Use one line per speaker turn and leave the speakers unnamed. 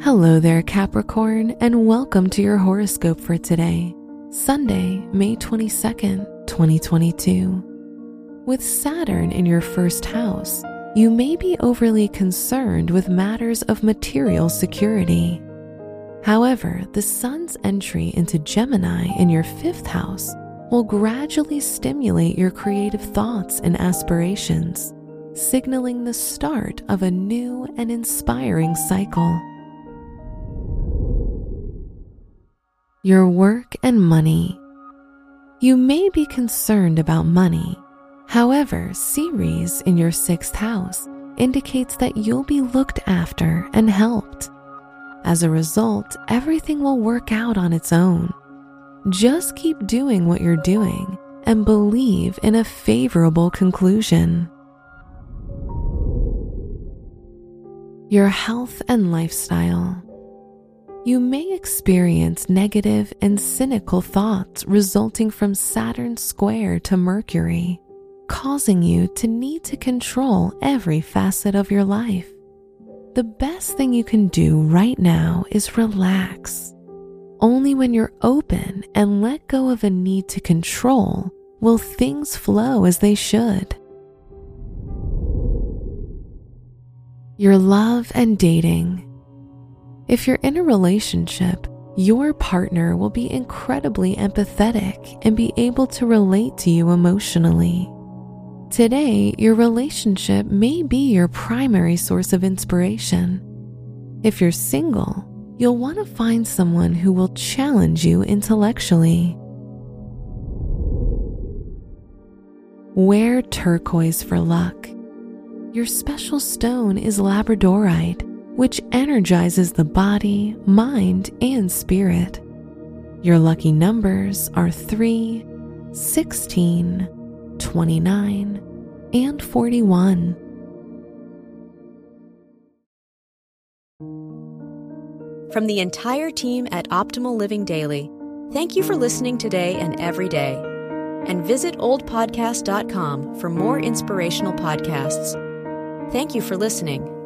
Hello there, Capricorn, and welcome to your horoscope for today, Sunday, May 22nd, 2022. With Saturn in your first house, you may be overly concerned with matters of material security. However, the sun's entry into Gemini in your fifth house will gradually stimulate your creative thoughts and aspirations, signaling the start of a new and inspiring cycle. Your work and money. You may be concerned about money. However, Ceres in your sixth house indicates that you'll be looked after and helped. As a result, everything will work out on its own. Just keep doing what you're doing and believe in a favorable conclusion. Your health and lifestyle. You may experience negative and cynical thoughts resulting from Saturn square to Mercury, causing you to need to control every facet of your life. The best thing you can do right now is relax. Only when you're open and let go of a need to control will things flow as they should. Your love and dating. If you're in a relationship, your partner will be incredibly empathetic and be able to relate to you emotionally. Today, your relationship may be your primary source of inspiration. If you're single, you'll want to find someone who will challenge you intellectually. Wear turquoise for luck. Your special stone is labradorite which energizes the body, mind, and spirit. Your lucky numbers are 3, 16, 29, and 41.
From the entire team at Optimal Living Daily, thank you for listening today and every day. And visit oldpodcast.com for more inspirational podcasts. Thank you for listening.